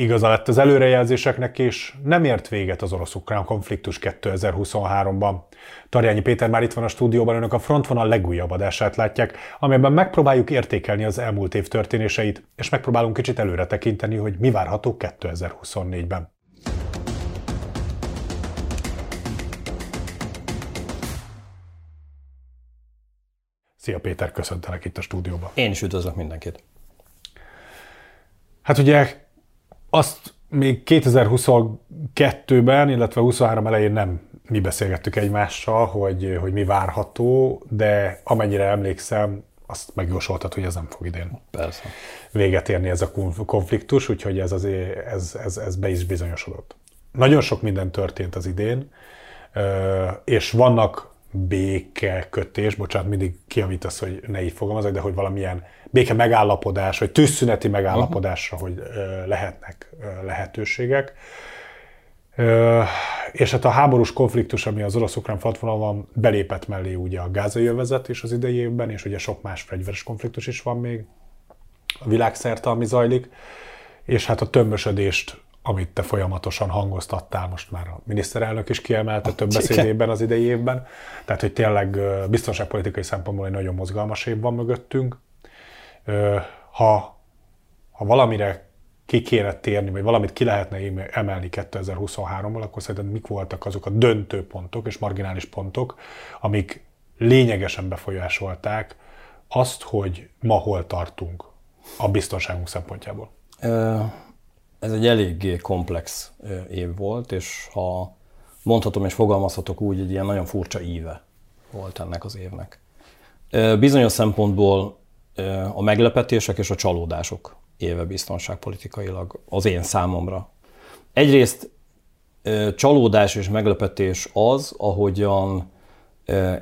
Igaza lett az előrejelzéseknek, és nem ért véget az orosz-ukrán konfliktus 2023-ban. Tarjányi Péter már itt van a stúdióban, önök a frontvonal legújabb adását látják, amelyben megpróbáljuk értékelni az elmúlt év történéseit, és megpróbálunk kicsit előre tekinteni, hogy mi várható 2024-ben. Szia Péter, köszöntelek itt a stúdióban. Én is üdvözlök mindenkit. Hát ugye azt még 2022-ben, illetve 23 elején nem mi beszélgettük egymással, hogy, hogy mi várható, de amennyire emlékszem, azt megjósoltad, hogy ez nem fog idén Persze. véget érni ez a konfliktus, úgyhogy ez, azért, ez, ez, ez be is bizonyosodott. Nagyon sok minden történt az idén, és vannak béke kötés, bocsánat, mindig kiavítasz, hogy ne így fogalmazok, de hogy valamilyen béke megállapodás, vagy tűzszüneti megállapodásra, uh-huh. hogy lehetnek lehetőségek. És hát a háborús konfliktus, ami az orosz-ukrán frontvonalon belépett mellé ugye a gázai övezet is az idei évben, és ugye sok más fegyveres konfliktus is van még a világszerte, ami zajlik, és hát a tömbösödést amit te folyamatosan hangoztattál, most már a miniszterelnök is kiemelte több beszédében az idei évben. Tehát, hogy tényleg biztonságpolitikai szempontból egy nagyon mozgalmas év van mögöttünk. Ha, ha valamire ki kéne térni, vagy valamit ki lehetne emelni 2023-ból, akkor szerinted mik voltak azok a döntő pontok és marginális pontok, amik lényegesen befolyásolták azt, hogy ma hol tartunk a biztonságunk szempontjából? Ez egy eléggé komplex év volt, és ha mondhatom és fogalmazhatok úgy, egy ilyen nagyon furcsa íve volt ennek az évnek. Bizonyos szempontból a meglepetések és a csalódások éve biztonságpolitikailag az én számomra. Egyrészt csalódás és meglepetés az, ahogyan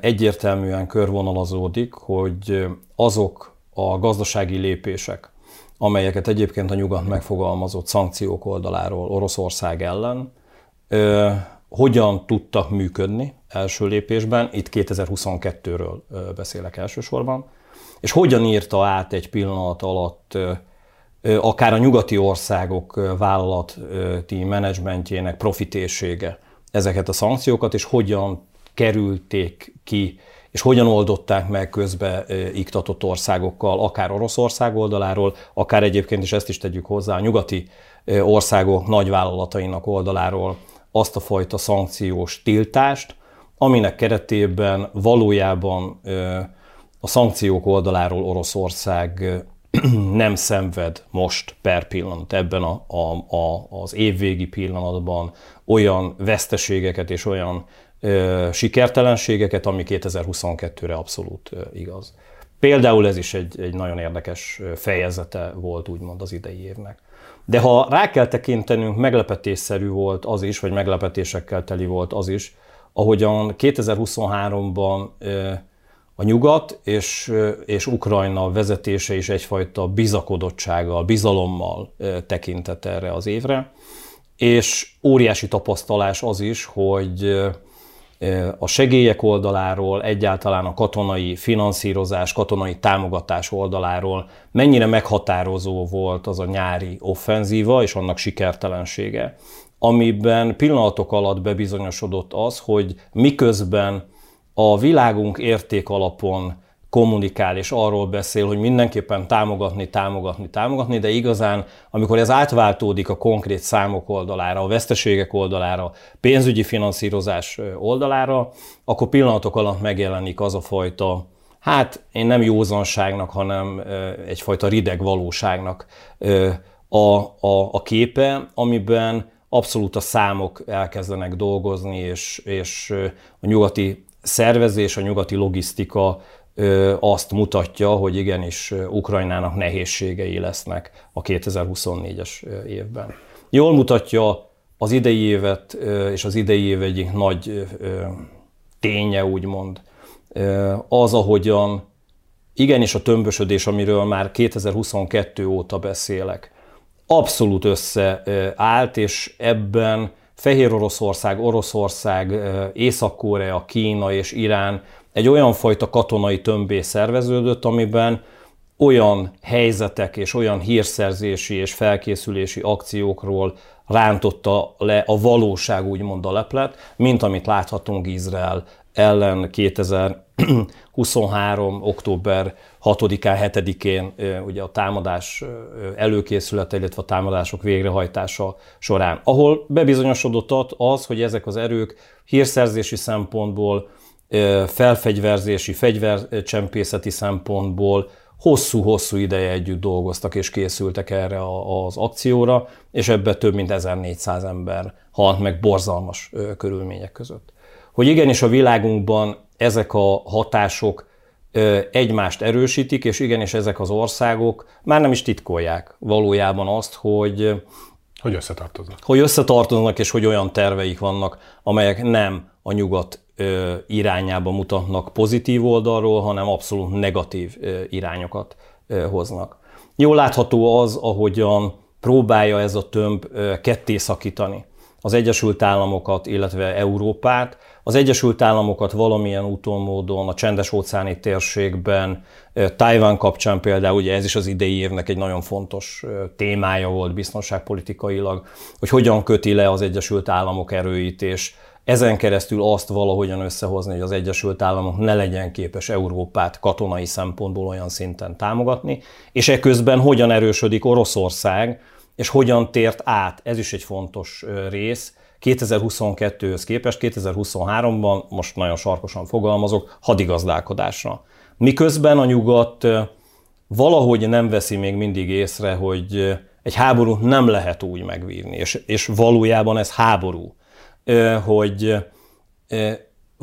egyértelműen körvonalazódik, hogy azok a gazdasági lépések, amelyeket egyébként a nyugat megfogalmazott szankciók oldaláról Oroszország ellen, hogyan tudtak működni első lépésben, itt 2022-ről beszélek elsősorban, és hogyan írta át egy pillanat alatt akár a nyugati országok vállalati menedzsmentjének profitérsége ezeket a szankciókat, és hogyan kerülték ki és hogyan oldották meg közbe iktatott országokkal, akár Oroszország oldaláról, akár egyébként, és ezt is tegyük hozzá, a nyugati országok nagyvállalatainak oldaláról azt a fajta szankciós tiltást, aminek keretében valójában a szankciók oldaláról Oroszország nem szenved most per pillanat ebben a, a, a, az évvégi pillanatban olyan veszteségeket és olyan sikertelenségeket, ami 2022-re abszolút igaz. Például ez is egy, egy nagyon érdekes fejezete volt úgymond az idei évnek. De ha rá kell tekintenünk, meglepetésszerű volt az is, vagy meglepetésekkel teli volt az is, ahogyan 2023-ban a nyugat és, és Ukrajna vezetése is egyfajta bizakodottsággal, bizalommal tekintett erre az évre, és óriási tapasztalás az is, hogy a segélyek oldaláról, egyáltalán a katonai finanszírozás, katonai támogatás oldaláról mennyire meghatározó volt az a nyári offenzíva és annak sikertelensége, amiben pillanatok alatt bebizonyosodott az, hogy miközben a világunk érték alapon kommunikál és arról beszél, hogy mindenképpen támogatni, támogatni, támogatni, de igazán, amikor ez átváltódik a konkrét számok oldalára, a veszteségek oldalára, pénzügyi finanszírozás oldalára, akkor pillanatok alatt megjelenik az a fajta, hát én nem józanságnak, hanem egyfajta rideg valóságnak a, a, a képe, amiben abszolút a számok elkezdenek dolgozni, és, és a nyugati szervezés, a nyugati logisztika azt mutatja, hogy igenis Ukrajnának nehézségei lesznek a 2024-es évben. Jól mutatja az idei évet és az idei év egyik nagy ténye, úgymond, az, ahogyan igenis a tömbösödés, amiről már 2022 óta beszélek, abszolút összeállt, és ebben Fehér Oroszország, Oroszország, Észak-Korea, Kína és Irán egy olyan fajta katonai tömbé szerveződött, amiben olyan helyzetek és olyan hírszerzési és felkészülési akciókról rántotta le a valóság úgymond a leplet, mint amit láthatunk Izrael ellen 2023. október 6-án, 7-én ugye a támadás előkészülete, illetve a támadások végrehajtása során, ahol bebizonyosodott az, hogy ezek az erők hírszerzési szempontból, felfegyverzési, fegyvercsempészeti szempontból hosszú-hosszú ideje együtt dolgoztak és készültek erre az akcióra, és ebbe több mint 1400 ember halt meg borzalmas körülmények között. Hogy igenis a világunkban ezek a hatások egymást erősítik, és igenis ezek az országok már nem is titkolják valójában azt, hogy hogy összetartoznak. Hogy összetartoznak, és hogy olyan terveik vannak, amelyek nem a nyugat irányába mutatnak pozitív oldalról, hanem abszolút negatív irányokat hoznak. Jól látható az, ahogyan próbálja ez a tömb ketté szakítani az Egyesült Államokat, illetve Európát. Az Egyesült Államokat valamilyen úton, módon a csendes óceáni térségben, Tajván kapcsán például, ugye ez is az idei évnek egy nagyon fontos témája volt biztonságpolitikailag, hogy hogyan köti le az Egyesült Államok erőit, és ezen keresztül azt valahogyan összehozni, hogy az Egyesült Államok ne legyen képes Európát katonai szempontból olyan szinten támogatni, és eközben hogyan erősödik Oroszország, és hogyan tért át, ez is egy fontos rész, 2022-höz képest 2023-ban, most nagyon sarkosan fogalmazok, hadigazdálkodásra. Miközben a nyugat valahogy nem veszi még mindig észre, hogy egy háborút nem lehet úgy megvívni, és, és valójában ez háború hogy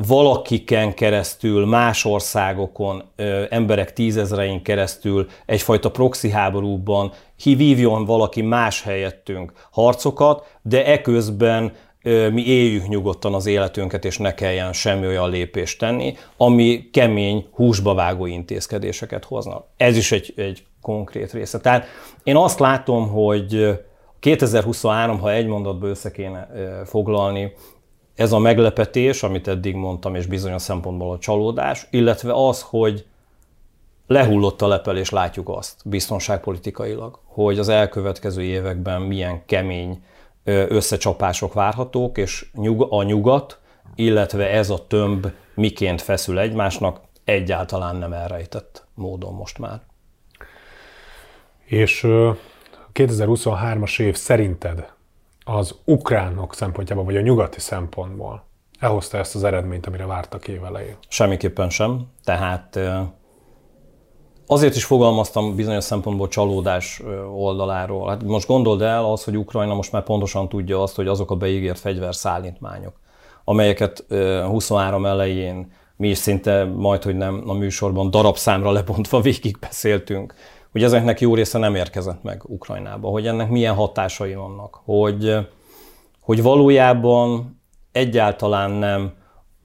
valakiken keresztül, más országokon, emberek tízezrein keresztül egyfajta proxy háborúban hívjon valaki más helyettünk harcokat, de eközben mi éljük nyugodtan az életünket, és ne kelljen semmi olyan lépést tenni, ami kemény, húsba vágó intézkedéseket hoznak. Ez is egy, egy konkrét része. Tehát én azt látom, hogy 2023, ha egy mondatba össze kéne foglalni, ez a meglepetés, amit eddig mondtam, és bizonyos szempontból a csalódás, illetve az, hogy lehullott a lepel, és látjuk azt biztonságpolitikailag, hogy az elkövetkező években milyen kemény összecsapások várhatók, és a nyugat, illetve ez a tömb miként feszül egymásnak, egyáltalán nem elrejtett módon most már. És 2023-as év szerinted az ukránok szempontjából, vagy a nyugati szempontból elhozta ezt az eredményt, amire vártak évelején? Semmiképpen sem. Tehát azért is fogalmaztam bizonyos szempontból csalódás oldaláról. Hát most gondold el az, hogy Ukrajna most már pontosan tudja azt, hogy azok a beígért fegyverszállítmányok, amelyeket 23 elején mi is szinte majd, hogy nem a műsorban darabszámra lebontva végig beszéltünk, hogy ezeknek jó része nem érkezett meg Ukrajnába, hogy ennek milyen hatásai vannak, hogy, hogy valójában egyáltalán nem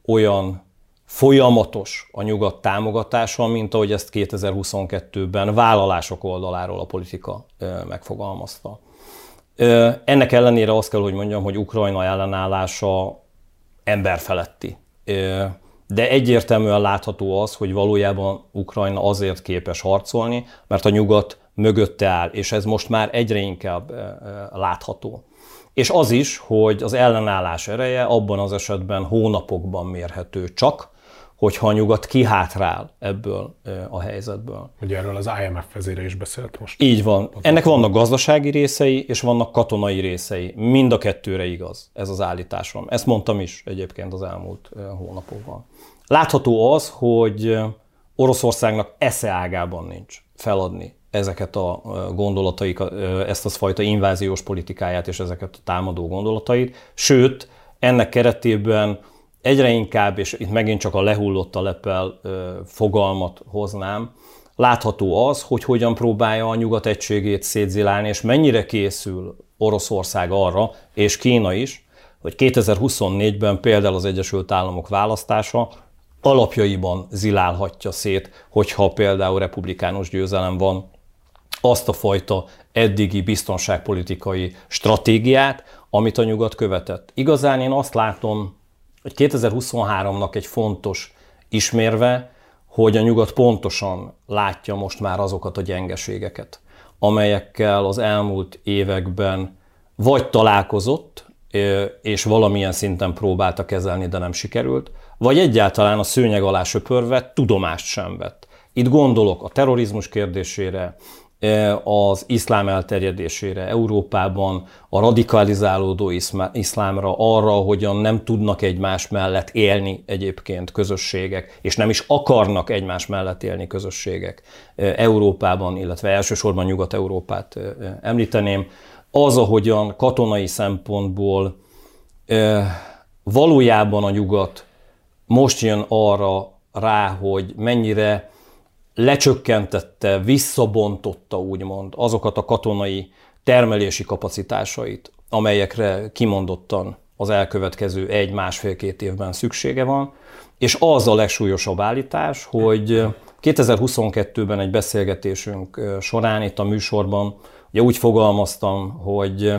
olyan folyamatos a nyugat támogatása, mint ahogy ezt 2022-ben vállalások oldaláról a politika megfogalmazta. Ennek ellenére azt kell, hogy mondjam, hogy Ukrajna ellenállása emberfeletti de egyértelműen látható az, hogy valójában Ukrajna azért képes harcolni, mert a nyugat mögötte áll, és ez most már egyre inkább látható. És az is, hogy az ellenállás ereje abban az esetben hónapokban mérhető csak, hogyha a nyugat kihátrál ebből a helyzetből. Ugye erről az IMF vezére is beszélt most. Így van. Ennek vannak gazdasági részei, és vannak katonai részei. Mind a kettőre igaz ez az állításom. Ezt mondtam is egyébként az elmúlt hónapokban. Látható az, hogy Oroszországnak esze ágában nincs feladni ezeket a gondolataik, ezt az fajta inváziós politikáját és ezeket a támadó gondolatait, sőt, ennek keretében egyre inkább, és itt megint csak a lehullott a lepel fogalmat hoznám, látható az, hogy hogyan próbálja a nyugat egységét szétzilálni, és mennyire készül Oroszország arra, és Kína is, hogy 2024-ben például az Egyesült Államok választása alapjaiban zilálhatja szét, hogyha például republikánus győzelem van, azt a fajta eddigi biztonságpolitikai stratégiát, amit a nyugat követett. Igazán én azt látom, 2023-nak egy fontos ismérve, hogy a nyugat pontosan látja most már azokat a gyengeségeket, amelyekkel az elmúlt években vagy találkozott, és valamilyen szinten próbálta kezelni, de nem sikerült, vagy egyáltalán a szőnyeg alá söpörve tudomást sem vett. Itt gondolok a terrorizmus kérdésére, az iszlám elterjedésére Európában, a radikalizálódó iszlámra, arra, hogyan nem tudnak egymás mellett élni egyébként közösségek, és nem is akarnak egymás mellett élni közösségek Európában, illetve elsősorban Nyugat-Európát említeném. Az, ahogyan katonai szempontból valójában a nyugat most jön arra rá, hogy mennyire lecsökkentette, visszabontotta úgymond azokat a katonai termelési kapacitásait, amelyekre kimondottan az elkövetkező egy-másfél-két évben szüksége van, és az a legsúlyosabb állítás, hogy 2022-ben egy beszélgetésünk során itt a műsorban ugye úgy fogalmaztam, hogy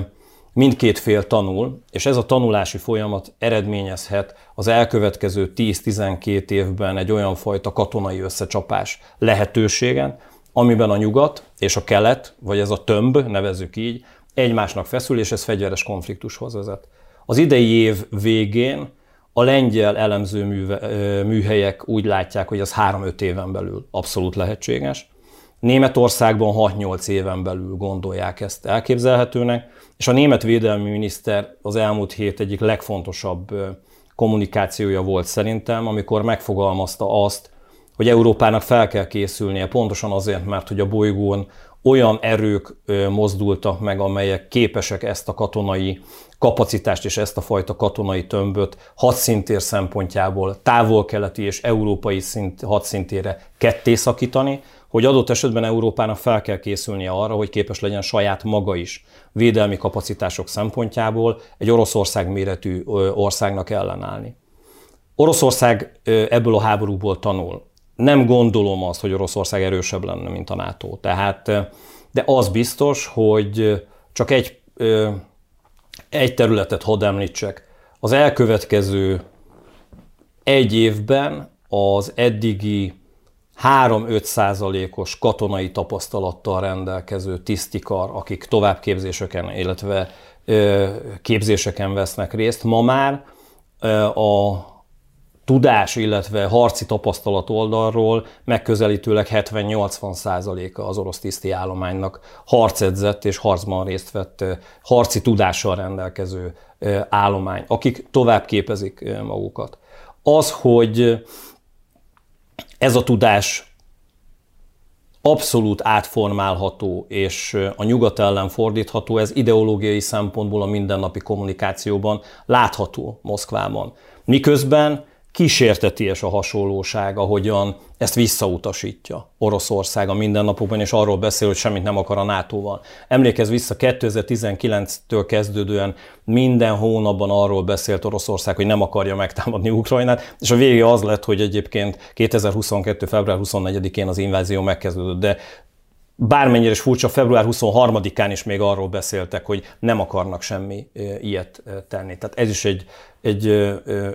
mindkét fél tanul, és ez a tanulási folyamat eredményezhet az elkövetkező 10-12 évben egy olyan fajta katonai összecsapás lehetőségen, amiben a nyugat és a kelet, vagy ez a tömb, nevezük így, egymásnak feszül, és ez fegyveres konfliktushoz vezet. Az idei év végén a lengyel elemző műve, műhelyek úgy látják, hogy az 3-5 éven belül abszolút lehetséges. Németországban 6-8 éven belül gondolják ezt elképzelhetőnek, és a német védelmi miniszter az elmúlt hét egyik legfontosabb kommunikációja volt szerintem, amikor megfogalmazta azt, hogy Európának fel kell készülnie pontosan azért, mert hogy a bolygón olyan erők mozdultak meg, amelyek képesek ezt a katonai kapacitást és ezt a fajta katonai tömböt hadszintér szempontjából távol-keleti és európai szint, hadszintére ketté szakítani, hogy adott esetben Európának fel kell készülnie arra, hogy képes legyen saját maga is védelmi kapacitások szempontjából egy Oroszország méretű országnak ellenállni. Oroszország ebből a háborúból tanul. Nem gondolom azt, hogy Oroszország erősebb lenne, mint a NATO. Tehát, de az biztos, hogy csak egy, egy területet hadd említsek. Az elkövetkező egy évben az eddigi 3-5 százalékos katonai tapasztalattal rendelkező tisztikar, akik továbbképzéseken, illetve képzéseken vesznek részt, ma már a tudás, illetve harci tapasztalat oldalról megközelítőleg 70-80 százaléka az orosz tiszti állománynak harcedzett és harcban részt vett harci tudással rendelkező állomány, akik tovább képezik magukat. Az, hogy ez a tudás abszolút átformálható és a nyugat ellen fordítható, ez ideológiai szempontból a mindennapi kommunikációban látható Moszkvában. Miközben kísérteties a hasonlóság, ahogyan ezt visszautasítja Oroszország a mindennapokban, és arról beszél, hogy semmit nem akar a NATO-val. Emlékezz vissza, 2019-től kezdődően minden hónapban arról beszélt Oroszország, hogy nem akarja megtámadni Ukrajnát, és a vége az lett, hogy egyébként 2022. február 24-én az invázió megkezdődött, de bármennyire is furcsa, február 23-án is még arról beszéltek, hogy nem akarnak semmi ilyet tenni. Tehát ez is egy, egy,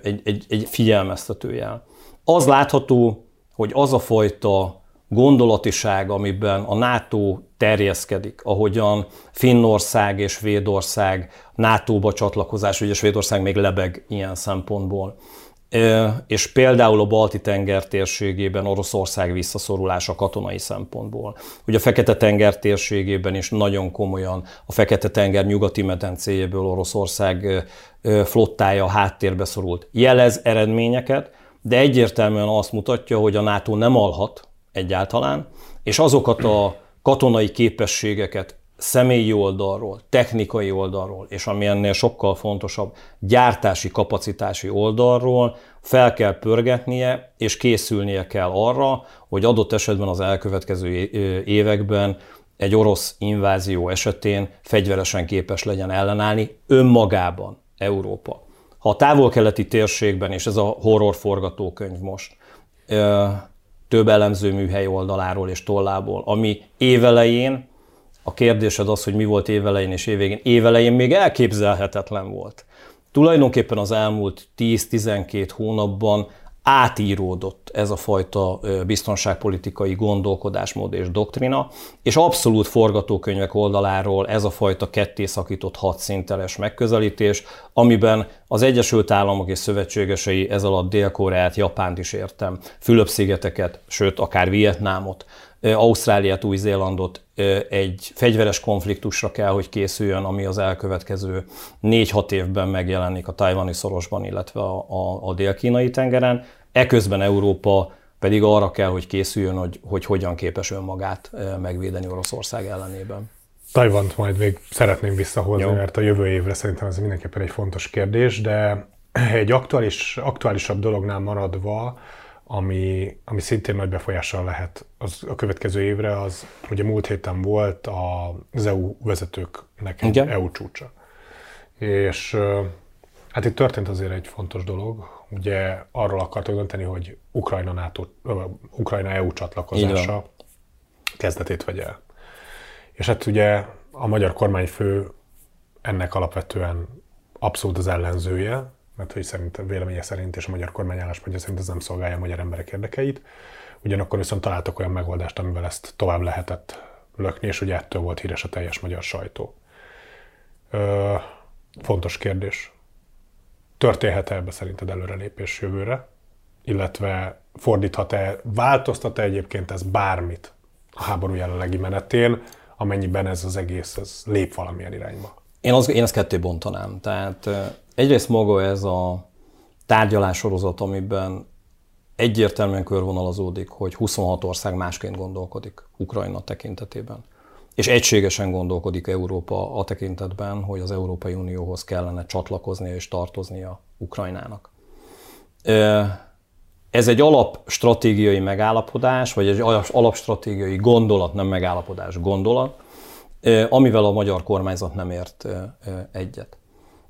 egy, egy, egy figyelmeztetőjel. Az látható, hogy az a fajta gondolatiság, amiben a NATO terjeszkedik, ahogyan Finnország és Svédország NATO-ba csatlakozás, ugye Svédország még lebeg ilyen szempontból, és például a Balti-tenger térségében Oroszország visszaszorulása katonai szempontból. Ugye a Fekete-tenger térségében is nagyon komolyan a Fekete-tenger nyugati medencéjéből Oroszország flottája háttérbe szorult. Jelez eredményeket, de egyértelműen azt mutatja, hogy a NATO nem alhat egyáltalán, és azokat a katonai képességeket személyi oldalról, technikai oldalról, és ami ennél sokkal fontosabb, gyártási kapacitási oldalról fel kell pörgetnie, és készülnie kell arra, hogy adott esetben az elkövetkező években egy orosz invázió esetén fegyveresen képes legyen ellenállni önmagában Európa. Ha a távol-keleti térségben, és ez a horror forgatókönyv most, több elemző műhely oldaláról és tollából, ami évelején a kérdésed az, hogy mi volt évelején és évvégén. Évelején még elképzelhetetlen volt. Tulajdonképpen az elmúlt 10-12 hónapban átíródott ez a fajta biztonságpolitikai gondolkodásmód és doktrina, és abszolút forgatókönyvek oldaláról ez a fajta ketté szakított hadszinteles megközelítés, amiben az Egyesült Államok és szövetségesei ez alatt Dél-Koreát, Japánt is értem, Fülöp-szigeteket, sőt akár Vietnámot, Ausztráliát, Új-Zélandot egy fegyveres konfliktusra kell, hogy készüljön, ami az elkövetkező 4-6 évben megjelenik a tajvani szorosban, illetve a, a, a dél-kínai tengeren. Eközben Európa pedig arra kell, hogy készüljön, hogy, hogy hogyan képes önmagát megvédeni Oroszország ellenében. Tajvant majd még szeretném visszahozni, Jó. mert a jövő évre szerintem ez mindenképpen egy fontos kérdés, de egy aktuális, aktuálisabb dolognál maradva, ami, ami szintén nagy befolyással lehet az, a következő évre, az ugye múlt héten volt az EU vezetőknek egy Igen. EU csúcsa. És hát itt történt azért egy fontos dolog, ugye arról akartak dönteni, hogy Ukrajna, NATO, Ukrajna EU csatlakozása kezdetét vegye el. És hát ugye a magyar kormányfő ennek alapvetően abszolút az ellenzője, mert hogy szerint, véleménye szerint és a magyar kormány álláspontja szerint ez nem szolgálja a magyar emberek érdekeit. Ugyanakkor viszont találtak olyan megoldást, amivel ezt tovább lehetett lökni, és ugye ettől volt híres a teljes magyar sajtó. Ö, fontos kérdés. Történhet-e ebbe szerinted előrelépés jövőre? Illetve fordíthat-e, változtat-e egyébként ez bármit a háború jelenlegi menetén, amennyiben ez az egész ez lép valamilyen irányba? Én, az, én ezt ketté bontanám. Tehát egyrészt maga ez a tárgyalássorozat, amiben egyértelműen körvonalazódik, hogy 26 ország másként gondolkodik Ukrajna tekintetében. És egységesen gondolkodik Európa a tekintetben, hogy az Európai Unióhoz kellene csatlakoznia és tartoznia Ukrajnának. Ez egy alapstratégiai megállapodás, vagy egy alapstratégiai gondolat, nem megállapodás, gondolat, amivel a magyar kormányzat nem ért egyet.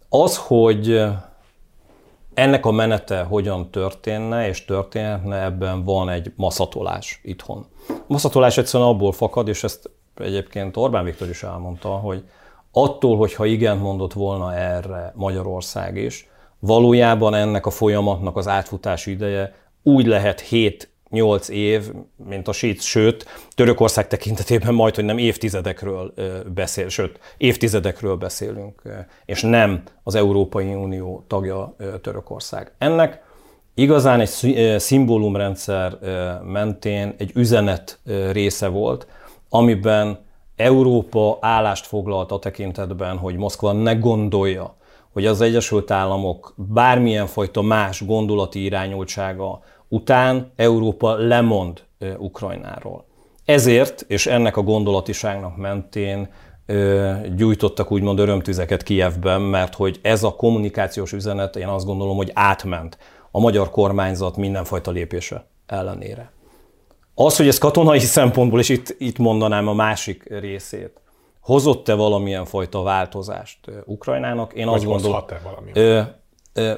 Az, hogy ennek a menete hogyan történne és történhetne, ebben van egy maszatolás itthon. A maszatolás egyszerűen abból fakad, és ezt egyébként Orbán Viktor is elmondta, hogy attól, hogyha igen mondott volna erre Magyarország is, valójában ennek a folyamatnak az átfutási ideje úgy lehet 7 8 év, mint a sít, sőt, Törökország tekintetében majd, hogy nem évtizedekről beszél, sőt, évtizedekről beszélünk, és nem az Európai Unió tagja Törökország. Ennek igazán egy szimbólumrendszer mentén egy üzenet része volt, amiben Európa állást foglalt a tekintetben, hogy Moszkva ne gondolja, hogy az Egyesült Államok bármilyen fajta más gondolati irányultsága után Európa lemond Ukrajnáról. Ezért, és ennek a gondolatiságnak mentén gyújtottak úgymond örömtüzeket Kijevben, mert hogy ez a kommunikációs üzenet, én azt gondolom, hogy átment a magyar kormányzat mindenfajta lépése ellenére. Az, hogy ez katonai szempontból, és itt, itt mondanám a másik részét, hozott-e valamilyen fajta változást Ukrajnának? Én Vagy azt gondolom, valamilyen?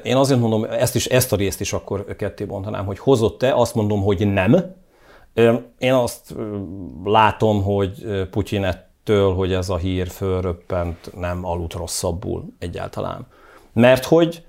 Én azért mondom, ezt, is, ezt a részt is akkor ketté bontanám, hogy hozott-e, azt mondom, hogy nem. Én azt látom, hogy Putyin ettől, hogy ez a hír fölröppent, nem aludt rosszabbul egyáltalán. Mert hogy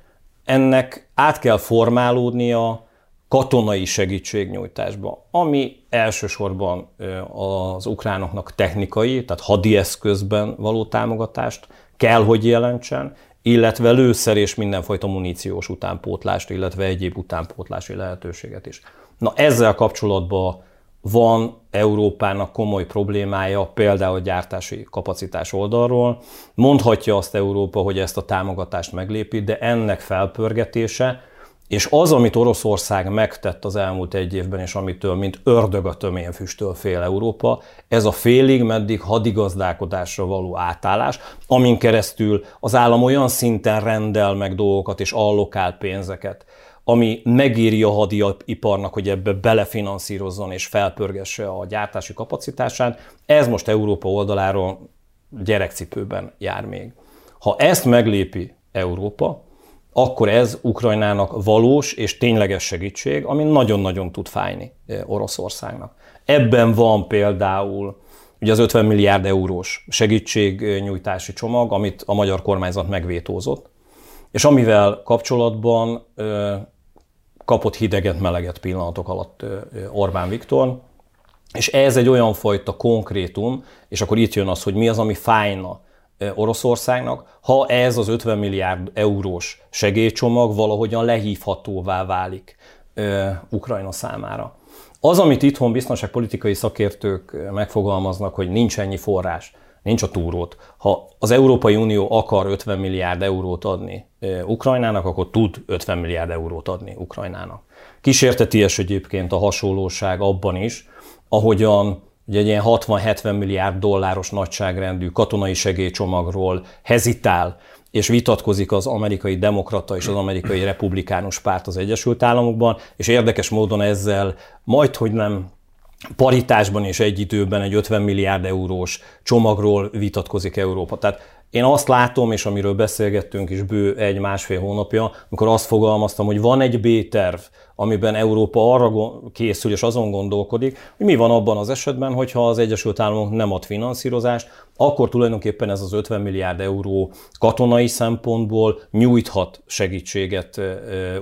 ennek át kell formálódnia katonai segítségnyújtásba, ami elsősorban az ukránoknak technikai, tehát hadi eszközben való támogatást kell, hogy jelentsen, illetve lőszer és mindenfajta muníciós utánpótlást, illetve egyéb utánpótlási lehetőséget is. Na ezzel kapcsolatban van Európának komoly problémája, például gyártási kapacitás oldalról. Mondhatja azt Európa, hogy ezt a támogatást meglépi, de ennek felpörgetése és az, amit Oroszország megtett az elmúlt egy évben, és amitől, mint ördög a tömén füstöl fél Európa, ez a félig meddig hadigazdálkodásra való átállás, amin keresztül az állam olyan szinten rendel meg dolgokat és allokál pénzeket, ami megéri a hadiiparnak, hogy ebbe belefinanszírozzon és felpörgesse a gyártási kapacitását, ez most Európa oldaláról gyerekcipőben jár még. Ha ezt meglépi Európa, akkor ez Ukrajnának valós és tényleges segítség, ami nagyon-nagyon tud fájni eh, Oroszországnak. Ebben van például ugye az 50 milliárd eurós segítségnyújtási csomag, amit a magyar kormányzat megvétózott, és amivel kapcsolatban kapott hideget, meleget pillanatok alatt Orbán Viktor, és ez egy olyan fajta konkrétum, és akkor itt jön az, hogy mi az, ami fájna Oroszországnak, ha ez az 50 milliárd eurós segélycsomag valahogyan lehívhatóvá válik Ukrajna számára. Az, amit itthon biztonságpolitikai szakértők megfogalmaznak, hogy nincs ennyi forrás, nincs a túrót. Ha az Európai Unió akar 50 milliárd eurót adni Ukrajnának, akkor tud 50 milliárd eurót adni Ukrajnának. Kísérteties egyébként a hasonlóság abban is, ahogyan ugye egy ilyen 60-70 milliárd dolláros nagyságrendű katonai segélycsomagról hezitál és vitatkozik az amerikai demokrata és az amerikai republikánus párt az Egyesült Államokban, és érdekes módon ezzel majd, hogy nem paritásban és egy időben egy 50 milliárd eurós csomagról vitatkozik Európa. Tehát én azt látom, és amiről beszélgettünk is bő egy-másfél hónapja, amikor azt fogalmaztam, hogy van egy B-terv, amiben Európa arra készül és azon gondolkodik, hogy mi van abban az esetben, hogyha az Egyesült Államok nem ad finanszírozást, akkor tulajdonképpen ez az 50 milliárd euró katonai szempontból nyújthat segítséget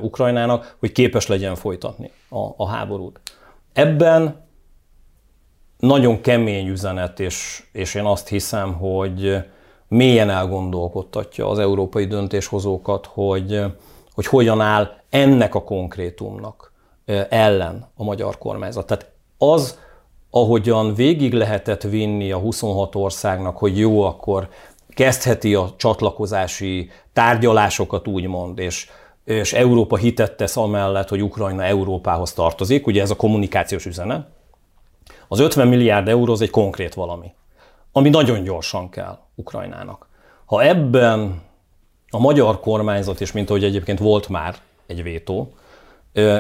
Ukrajnának, hogy képes legyen folytatni a, a háborút. Ebben nagyon kemény üzenet, és, és én azt hiszem, hogy mélyen elgondolkodtatja az európai döntéshozókat, hogy, hogy hogyan áll ennek a konkrétumnak ellen a magyar kormányzat. Tehát az, ahogyan végig lehetett vinni a 26 országnak, hogy jó, akkor kezdheti a csatlakozási tárgyalásokat úgymond, és, és Európa hitet tesz amellett, hogy Ukrajna Európához tartozik, ugye ez a kommunikációs üzenet. Az 50 milliárd euró az egy konkrét valami, ami nagyon gyorsan kell Ukrajnának. Ha ebben a magyar kormányzat, és mint ahogy egyébként volt már egy vétó,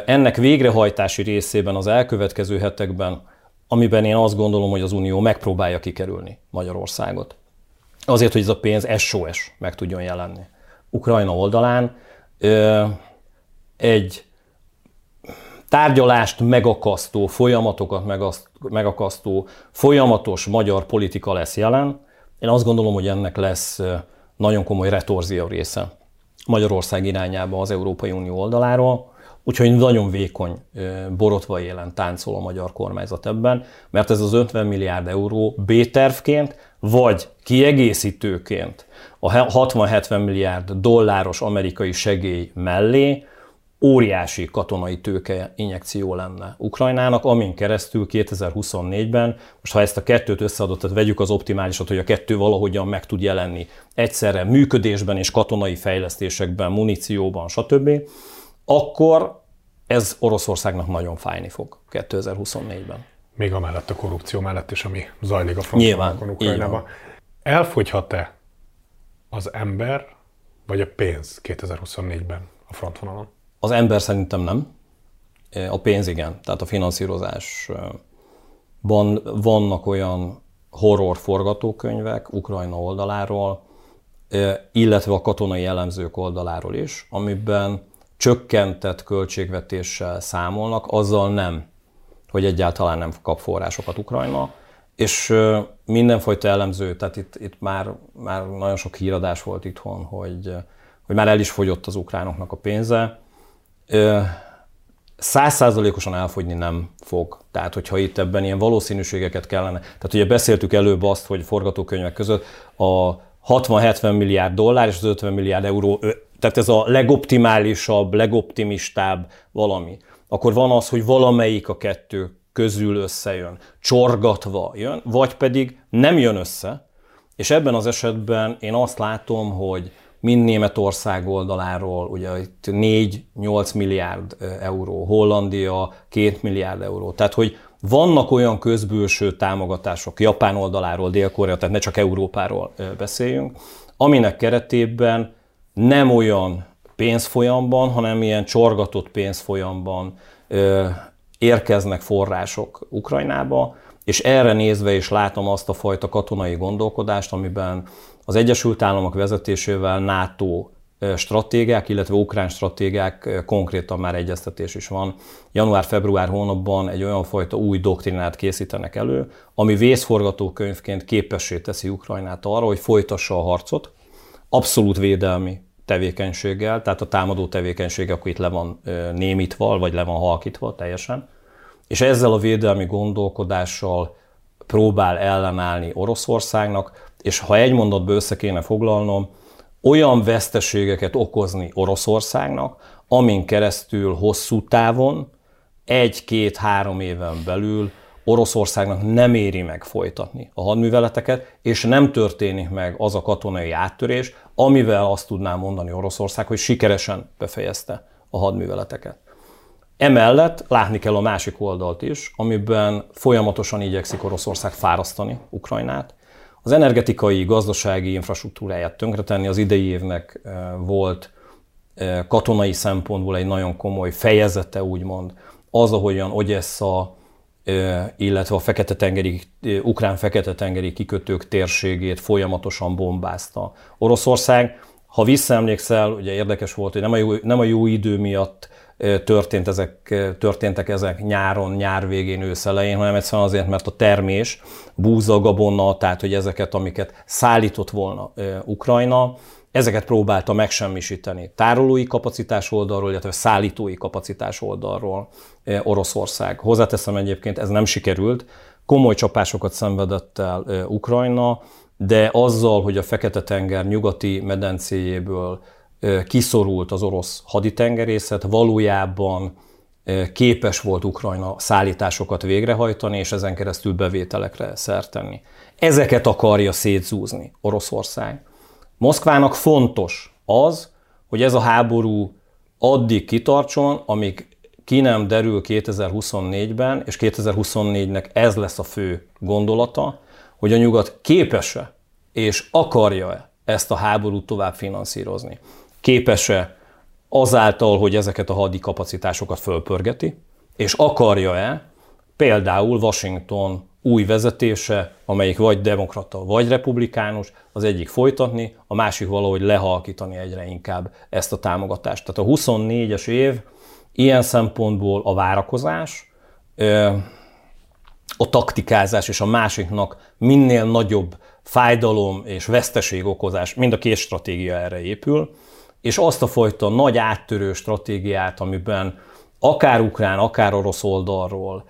ennek végrehajtási részében az elkövetkező hetekben, amiben én azt gondolom, hogy az Unió megpróbálja kikerülni Magyarországot. Azért, hogy ez a pénz SOS meg tudjon jelenni. Ukrajna oldalán egy tárgyalást megakasztó, folyamatokat megakasztó, folyamatos magyar politika lesz jelen. Én azt gondolom, hogy ennek lesz nagyon komoly retorzia része Magyarország irányába az Európai Unió oldaláról, úgyhogy nagyon vékony borotva élen táncol a magyar kormányzat ebben, mert ez az 50 milliárd euró B-tervként, vagy kiegészítőként a 60-70 milliárd dolláros amerikai segély mellé óriási katonai tőke injekció lenne Ukrajnának, amin keresztül 2024-ben, most ha ezt a kettőt összeadott, tehát vegyük az optimálisat, hogy a kettő valahogyan meg tud jelenni egyszerre működésben és katonai fejlesztésekben, munícióban, stb., akkor ez Oroszországnak nagyon fájni fog 2024-ben. Még amellett a korrupció mellett is, ami zajlik a fronton Ukrajnában. Elfogyhat-e az ember vagy a pénz 2024-ben a frontvonalon? Az ember szerintem nem. A pénz igen. Tehát a finanszírozásban vannak olyan horror forgatókönyvek Ukrajna oldaláról, illetve a katonai elemzők oldaláról is, amiben csökkentett költségvetéssel számolnak, azzal nem, hogy egyáltalán nem kap forrásokat Ukrajna, és mindenfajta elemző, tehát itt, itt már, már nagyon sok híradás volt itthon, hogy, hogy már el is fogyott az ukránoknak a pénze, százszázalékosan elfogyni nem fog. Tehát, hogyha itt ebben ilyen valószínűségeket kellene, tehát ugye beszéltük előbb azt, hogy forgatókönyvek között a 60-70 milliárd dollár és az 50 milliárd euró, tehát ez a legoptimálisabb, legoptimistább valami. Akkor van az, hogy valamelyik a kettő közül összejön, csorgatva jön, vagy pedig nem jön össze, és ebben az esetben én azt látom, hogy mind Németország oldaláról, ugye itt 4-8 milliárd euró, Hollandia 2 milliárd euró. Tehát, hogy vannak olyan közbülső támogatások Japán oldaláról, Dél-Korea, tehát ne csak Európáról beszéljünk, aminek keretében nem olyan pénzfolyamban, hanem ilyen csorgatott pénzfolyamban érkeznek források Ukrajnába, és erre nézve is látom azt a fajta katonai gondolkodást, amiben az Egyesült Államok vezetésével NATO stratégiák, illetve ukrán stratégiák konkrétan már egyeztetés is van. Január-február hónapban egy olyan fajta új doktrinát készítenek elő, ami vészforgatókönyvként képessé teszi Ukrajnát arra, hogy folytassa a harcot, abszolút védelmi tevékenységgel, tehát a támadó tevékenység akkor itt le van némítva, vagy le van halkítva teljesen, és ezzel a védelmi gondolkodással próbál ellenállni Oroszországnak, és ha egy mondatba össze kéne foglalnom, olyan veszteségeket okozni Oroszországnak, amin keresztül hosszú távon, egy-két-három éven belül Oroszországnak nem éri meg folytatni a hadműveleteket, és nem történik meg az a katonai áttörés, amivel azt tudná mondani Oroszország, hogy sikeresen befejezte a hadműveleteket. Emellett látni kell a másik oldalt is, amiben folyamatosan igyekszik Oroszország fárasztani Ukrajnát. Az energetikai, gazdasági infrastruktúráját tönkretenni az idei évnek volt katonai szempontból egy nagyon komoly fejezete, úgymond, az, ahogyan Ogyessa, illetve a fekete-tengeri, ukrán fekete-tengeri kikötők térségét folyamatosan bombázta. Oroszország, ha visszaemlékszel, ugye érdekes volt, hogy nem a jó, nem a jó idő miatt történt ezek, történtek ezek nyáron, nyár végén, ősz elején, hanem egyszerűen azért, mert a termés, búza, gabonna, tehát hogy ezeket, amiket szállított volna Ukrajna, Ezeket próbálta megsemmisíteni tárolói kapacitás oldalról, illetve szállítói kapacitás oldalról Oroszország. Hozzáteszem egyébként, ez nem sikerült, komoly csapásokat szenvedett el Ukrajna, de azzal, hogy a Fekete-tenger nyugati medencéjéből kiszorult az orosz haditengerészet, valójában képes volt Ukrajna szállításokat végrehajtani, és ezen keresztül bevételekre szertenni. Ezeket akarja szétzúzni Oroszország. Moszkvának fontos az, hogy ez a háború addig kitartson, amíg ki nem derül 2024-ben, és 2024-nek ez lesz a fő gondolata, hogy a nyugat képes-e és akarja-e ezt a háborút tovább finanszírozni. Képes-e azáltal, hogy ezeket a hadi kapacitásokat fölpörgeti, és akarja-e például Washington új vezetése, amelyik vagy demokrata, vagy republikánus, az egyik folytatni, a másik valahogy lehalkítani egyre inkább ezt a támogatást. Tehát a 24-es év ilyen szempontból a várakozás, a taktikázás és a másiknak minél nagyobb fájdalom és veszteség okozás, mind a két stratégia erre épül, és azt a fajta nagy áttörő stratégiát, amiben akár ukrán, akár orosz oldalról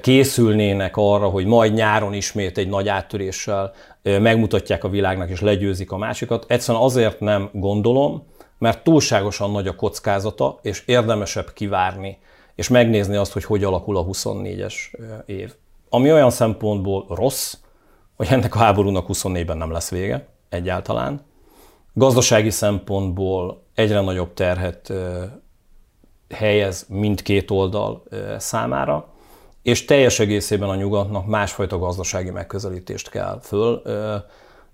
készülnének arra, hogy majd nyáron ismét egy nagy áttöréssel megmutatják a világnak és legyőzik a másikat. Egyszerűen azért nem gondolom, mert túlságosan nagy a kockázata, és érdemesebb kivárni, és megnézni azt, hogy hogy alakul a 24-es év. Ami olyan szempontból rossz, hogy ennek a háborúnak 24-ben nem lesz vége egyáltalán. Gazdasági szempontból egyre nagyobb terhet helyez mindkét oldal számára és teljes egészében a nyugatnak másfajta gazdasági megközelítést kell föl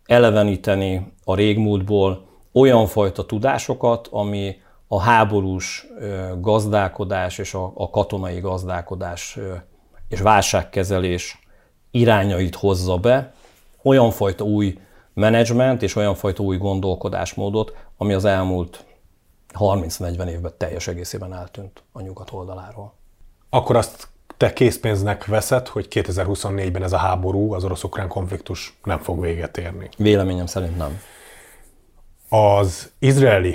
eleveníteni a régmúltból olyan fajta tudásokat, ami a háborús gazdálkodás és a, katonai gazdálkodás és válságkezelés irányait hozza be, olyan fajta új menedzsment és olyan fajta új gondolkodásmódot, ami az elmúlt 30-40 évben teljes egészében eltűnt a nyugat oldaláról. Akkor azt te készpénznek veszed, hogy 2024-ben ez a háború, az orosz-ukrán konfliktus nem fog véget érni? Véleményem szerint nem. Az izraeli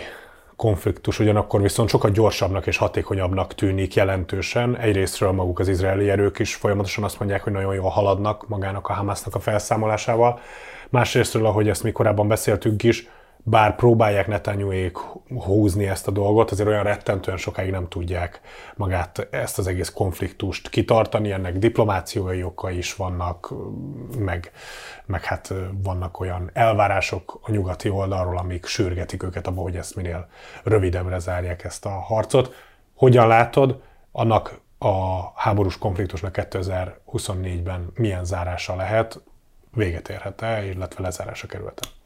konfliktus ugyanakkor viszont sokkal gyorsabbnak és hatékonyabbnak tűnik jelentősen. Egyrésztről maguk az izraeli erők is folyamatosan azt mondják, hogy nagyon jól haladnak magának a Hamasnak a felszámolásával. Másrésztről, ahogy ezt mi korábban beszéltünk is, bár próbálják Netanyahuék húzni ezt a dolgot, azért olyan rettentően sokáig nem tudják magát ezt az egész konfliktust kitartani, ennek diplomáciai okai is vannak, meg, meg hát vannak olyan elvárások a nyugati oldalról, amik sürgetik őket abba, hogy ezt minél rövidebbre zárják ezt a harcot. Hogyan látod, annak a háborús konfliktusnak 2024-ben milyen zárása lehet, véget érhet-e, illetve lezárása került -e?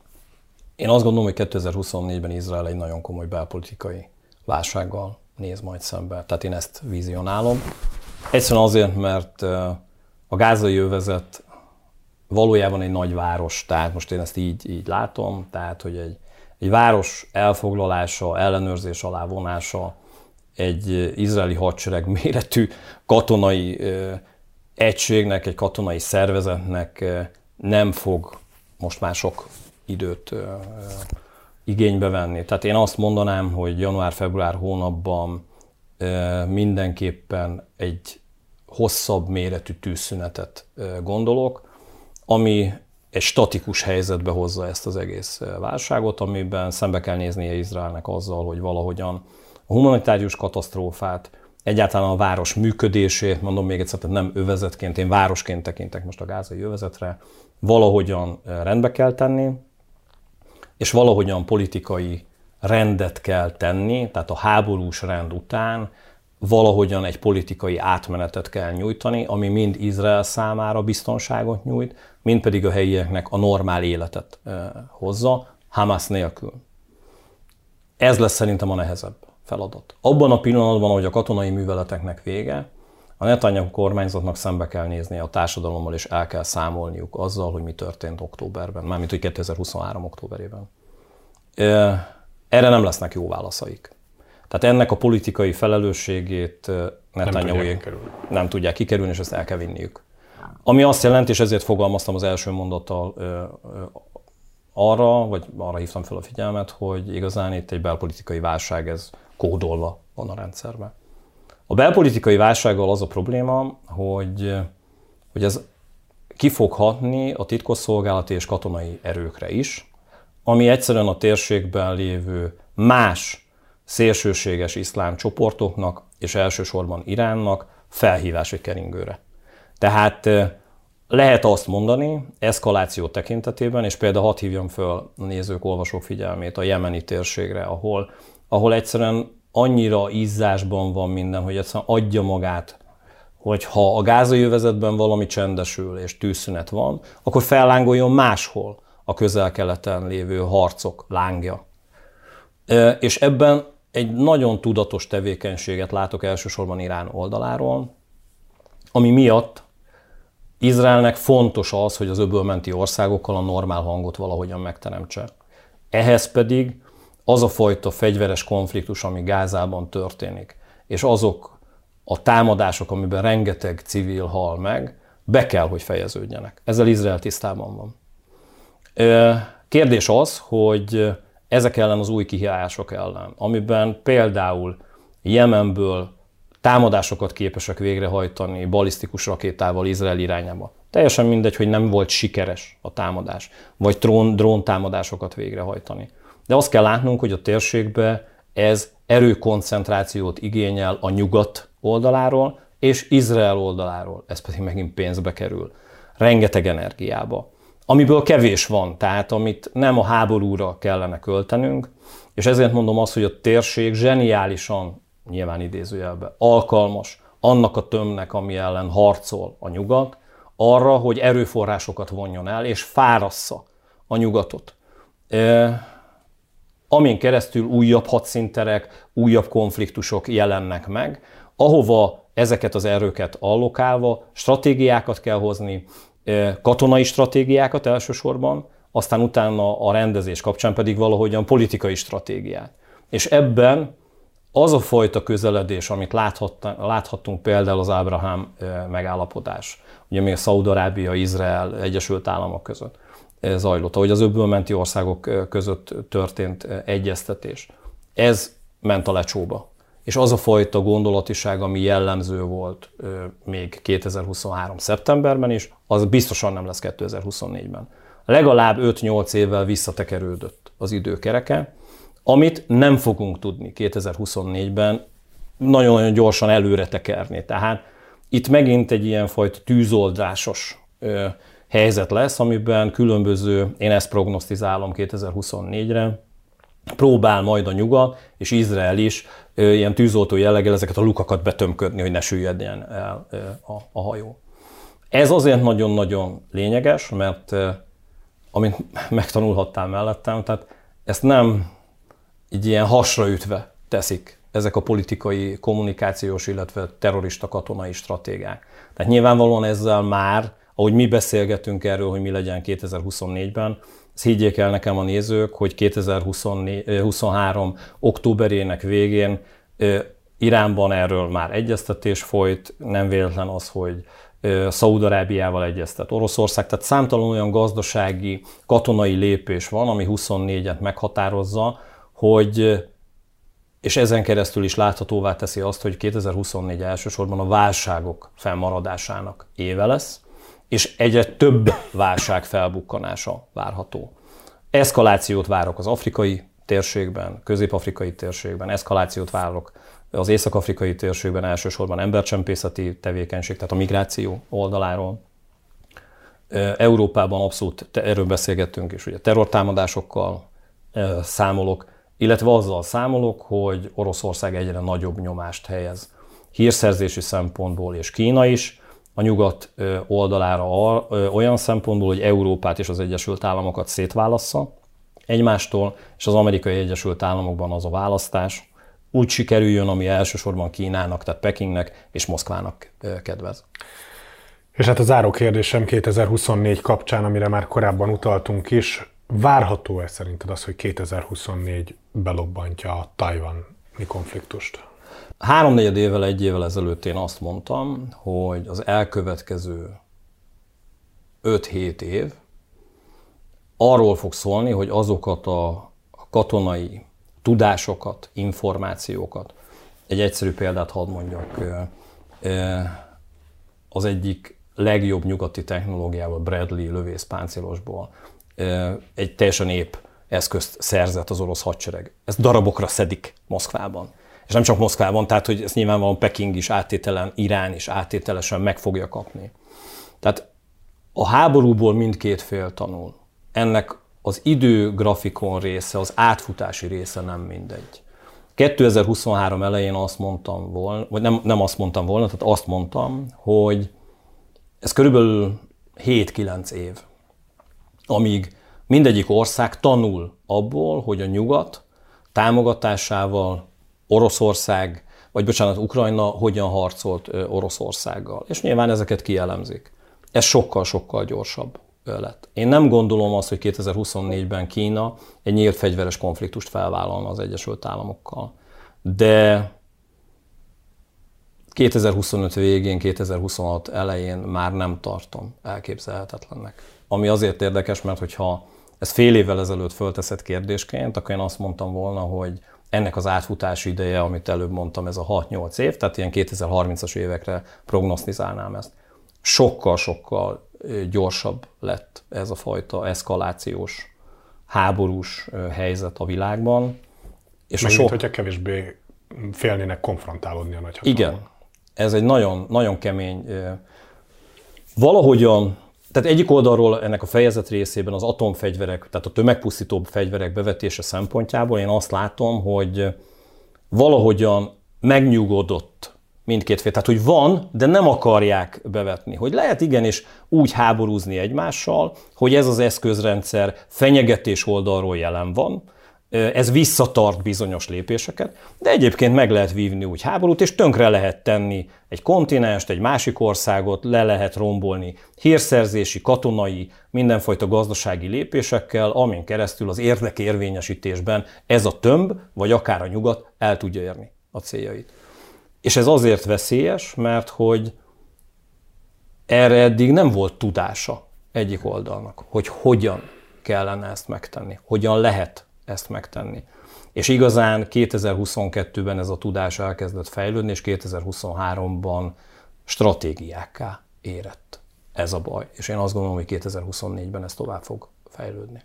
Én azt gondolom, hogy 2024-ben Izrael egy nagyon komoly belpolitikai válsággal néz majd szembe. Tehát én ezt vizionálom. Egyszerűen azért, mert a gázai övezet valójában egy nagy város, tehát most én ezt így, így látom, tehát hogy egy, egy város elfoglalása, ellenőrzés alá vonása egy izraeli hadsereg méretű katonai egységnek, egy katonai szervezetnek nem fog most már sok időt igénybe venni. Tehát én azt mondanám, hogy január-február hónapban mindenképpen egy hosszabb méretű tűzszünetet gondolok, ami egy statikus helyzetbe hozza ezt az egész válságot, amiben szembe kell néznie Izraelnek azzal, hogy valahogyan a humanitárius katasztrófát, egyáltalán a város működését, mondom még egyszer, tehát nem övezetként, én városként tekintek most a gázai övezetre, valahogyan rendbe kell tenni, és valahogyan politikai rendet kell tenni, tehát a háborús rend után valahogyan egy politikai átmenetet kell nyújtani, ami mind Izrael számára biztonságot nyújt, mind pedig a helyieknek a normál életet hozza, Hamas nélkül. Ez lesz szerintem a nehezebb feladat. Abban a pillanatban, hogy a katonai műveleteknek vége, a Netanyahu kormányzatnak szembe kell nézni a társadalommal, és el kell számolniuk azzal, hogy mi történt októberben, mármint hogy 2023. októberében. Erre nem lesznek jó válaszaik. Tehát ennek a politikai felelősségét Netanyahu nem, nem tudják kikerülni, és ezt el kell vinniük. Ami azt jelenti, és ezért fogalmaztam az első mondattal arra, vagy arra hívtam fel a figyelmet, hogy igazán itt egy belpolitikai válság, ez kódolva van a rendszerben. A belpolitikai válsággal az a probléma, hogy, hogy ez ki fog hatni a titkosszolgálati és katonai erőkre is, ami egyszerűen a térségben lévő más szélsőséges iszlám csoportoknak, és elsősorban Iránnak felhívási keringőre. Tehát lehet azt mondani, eszkaláció tekintetében, és például hadd hívjam föl a nézők, olvasók figyelmét a jemeni térségre, ahol, ahol egyszerűen annyira izzásban van minden, hogy egyszerűen adja magát, hogy ha a gázai övezetben valami csendesül és tűzszünet van, akkor fellángoljon máshol a közel-keleten lévő harcok lángja. És ebben egy nagyon tudatos tevékenységet látok elsősorban Irán oldaláról, ami miatt Izraelnek fontos az, hogy az öbölmenti országokkal a normál hangot valahogyan megteremtse. Ehhez pedig az a fajta fegyveres konfliktus, ami Gázában történik, és azok a támadások, amiben rengeteg civil hal meg, be kell, hogy fejeződjenek. Ezzel Izrael tisztában van. Kérdés az, hogy ezek ellen az új kihívások ellen, amiben például Jemenből támadásokat képesek végrehajtani balisztikus rakétával Izrael irányába. Teljesen mindegy, hogy nem volt sikeres a támadás, vagy drón, drón támadásokat végrehajtani. De azt kell látnunk, hogy a térségbe ez erőkoncentrációt igényel a nyugat oldaláról, és Izrael oldaláról, ez pedig megint pénzbe kerül. Rengeteg energiába amiből kevés van, tehát amit nem a háborúra kellene költenünk, és ezért mondom azt, hogy a térség zseniálisan, nyilván idézőjelben, alkalmas annak a tömnek, ami ellen harcol a nyugat, arra, hogy erőforrásokat vonjon el, és fárassza a nyugatot. Amin keresztül újabb hadszínterek, újabb konfliktusok jelennek meg, ahova ezeket az erőket allokálva stratégiákat kell hozni, katonai stratégiákat elsősorban, aztán utána a rendezés kapcsán pedig valahogyan politikai stratégiát. És ebben az a fajta közeledés, amit láthattunk például az Ábrahám megállapodás, ugye még Szaudarábia, Izrael, Egyesült Államok között zajlott, ahogy az öbölmenti országok között történt egyeztetés. Ez ment a lecsóba. És az a fajta gondolatiság, ami jellemző volt még 2023. szeptemberben is, az biztosan nem lesz 2024-ben. Legalább 5-8 évvel visszatekerődött az időkereke, amit nem fogunk tudni 2024-ben nagyon-nagyon gyorsan előre tekerni. Tehát itt megint egy ilyen fajta tűzoldásos helyzet lesz, amiben különböző, én ezt prognosztizálom 2024-re, próbál majd a nyugat és Izrael is ilyen tűzoltó jelleggel ezeket a lukakat betömködni, hogy ne süllyedjen el a, a hajó. Ez azért nagyon-nagyon lényeges, mert amint megtanulhattál mellettem, tehát ezt nem így ilyen hasraütve teszik ezek a politikai, kommunikációs, illetve terrorista katonai stratégák. Tehát nyilvánvalóan ezzel már, ahogy mi beszélgetünk erről, hogy mi legyen 2024-ben, ezt higgyék el nekem a nézők, hogy 2023. októberének végén Iránban erről már egyeztetés folyt, nem véletlen az, hogy Szaúd-Arábiával egyeztet Oroszország, tehát számtalan olyan gazdasági, katonai lépés van, ami 24-et meghatározza, hogy és ezen keresztül is láthatóvá teszi azt, hogy 2024 elsősorban a válságok felmaradásának éve lesz, és egyre több válság felbukkanása várható. Eszkalációt várok az afrikai térségben, közép-afrikai térségben, eszkalációt várok az észak-afrikai térségben elsősorban embercsempészeti tevékenység, tehát a migráció oldaláról. Európában abszolút erről beszélgettünk, és ugye terrortámadásokkal számolok, illetve azzal számolok, hogy Oroszország egyre nagyobb nyomást helyez hírszerzési szempontból, és Kína is, a nyugat oldalára olyan szempontból, hogy Európát és az Egyesült Államokat szétválassza egymástól, és az Amerikai Egyesült Államokban az a választás úgy sikerüljön, ami elsősorban Kínának, tehát Pekingnek és Moszkvának kedvez. És hát a záró kérdésem 2024 kapcsán, amire már korábban utaltunk is, várható-e szerinted az, hogy 2024 belobbantja a tajvani konfliktust? Háromnegyed évvel, egy évvel ezelőtt én azt mondtam, hogy az elkövetkező 5-7 év arról fog szólni, hogy azokat a katonai tudásokat, információkat, egy egyszerű példát hadd mondjak, az egyik legjobb nyugati technológiával, Bradley lövészpáncélosból egy teljesen épp eszközt szerzett az orosz hadsereg. Ezt darabokra szedik Moszkvában. És nem csak Moszkvában, tehát hogy ezt nyilvánvalóan Peking is áttételen, Irán is áttételesen meg fogja kapni. Tehát a háborúból mindkét fél tanul. Ennek az időgrafikon része, az átfutási része nem mindegy. 2023 elején azt mondtam volna, vagy nem, nem azt mondtam volna, tehát azt mondtam, hogy ez körülbelül 7-9 év, amíg mindegyik ország tanul abból, hogy a nyugat támogatásával Oroszország, vagy bocsánat, Ukrajna hogyan harcolt Oroszországgal. És nyilván ezeket kielemzik. Ez sokkal-sokkal gyorsabb lett. Én nem gondolom azt, hogy 2024-ben Kína egy nyílt fegyveres konfliktust felvállalna az Egyesült Államokkal. De 2025 végén, 2026 elején már nem tartom elképzelhetetlennek. Ami azért érdekes, mert hogyha ez fél évvel ezelőtt fölteszett kérdésként, akkor én azt mondtam volna, hogy ennek az átfutási ideje, amit előbb mondtam, ez a 6-8 év, tehát ilyen 2030-as évekre prognosztizálnám ezt. Sokkal-sokkal gyorsabb lett ez a fajta eszkalációs, háborús helyzet a világban. És Meg, so... hogyha kevésbé félnének konfrontálódni a nagyhatalmak. Igen. Ez egy nagyon, nagyon kemény, valahogyan tehát egyik oldalról ennek a fejezet részében az atomfegyverek, tehát a tömegpusztító fegyverek bevetése szempontjából én azt látom, hogy valahogyan megnyugodott mindkét fél. Tehát, hogy van, de nem akarják bevetni. Hogy lehet igenis úgy háborúzni egymással, hogy ez az eszközrendszer fenyegetés oldalról jelen van, ez visszatart bizonyos lépéseket, de egyébként meg lehet vívni úgy háborút, és tönkre lehet tenni egy kontinenst, egy másik országot, le lehet rombolni hírszerzési, katonai, mindenfajta gazdasági lépésekkel, amin keresztül az érdekérvényesítésben ez a tömb, vagy akár a nyugat el tudja érni a céljait. És ez azért veszélyes, mert hogy erre eddig nem volt tudása egyik oldalnak, hogy hogyan kellene ezt megtenni, hogyan lehet ezt megtenni. És igazán 2022-ben ez a tudás elkezdett fejlődni, és 2023-ban stratégiákká érett. Ez a baj. És én azt gondolom, hogy 2024-ben ez tovább fog fejlődni.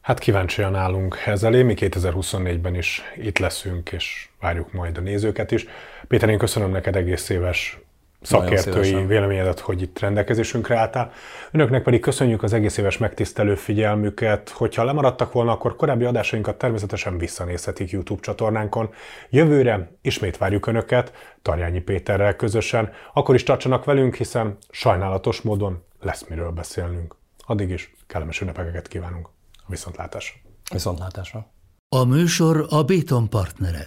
Hát kíváncsian állunk ez elé, mi 2024-ben is itt leszünk, és várjuk majd a nézőket is. Péter, én köszönöm neked egész éves szakértői véleményedet, hogy itt rendelkezésünkre álltál. Önöknek pedig köszönjük az egész éves megtisztelő figyelmüket. Hogyha lemaradtak volna, akkor korábbi adásainkat természetesen visszanézhetik YouTube csatornánkon. Jövőre ismét várjuk Önöket, Tarjányi Péterrel közösen. Akkor is tartsanak velünk, hiszen sajnálatos módon lesz miről beszélnünk. Addig is kellemes ünnepeket kívánunk. Viszontlátásra. Viszontlátásra. A műsor a Béton partnere.